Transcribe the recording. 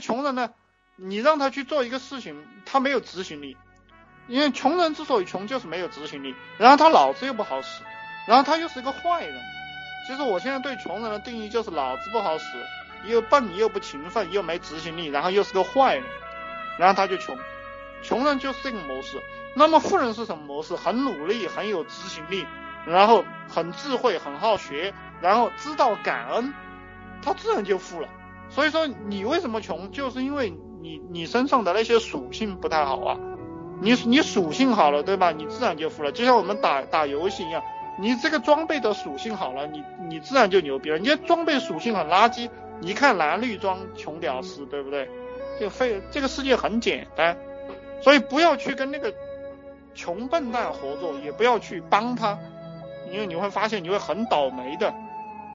穷人呢，你让他去做一个事情，他没有执行力，因为穷人之所以穷，就是没有执行力，然后他脑子又不好使，然后他又是一个坏人。其实我现在对穷人的定义就是脑子不好使，又笨又不勤奋又没执行力，然后又是个坏人，然后他就穷。穷人就是这个模式。那么富人是什么模式？很努力，很有执行力，然后很智慧，很好学，然后知道感恩，他自然就富了。所以说你为什么穷，就是因为你你身上的那些属性不太好啊。你你属性好了，对吧？你自然就富了。就像我们打打游戏一样，你这个装备的属性好了，你你自然就牛逼了。你这装备属性很垃圾，你看蓝绿装穷屌丝，对不对？就非这个世界很简单，所以不要去跟那个。穷笨蛋合作也不要去帮他，因为你会发现你会很倒霉的。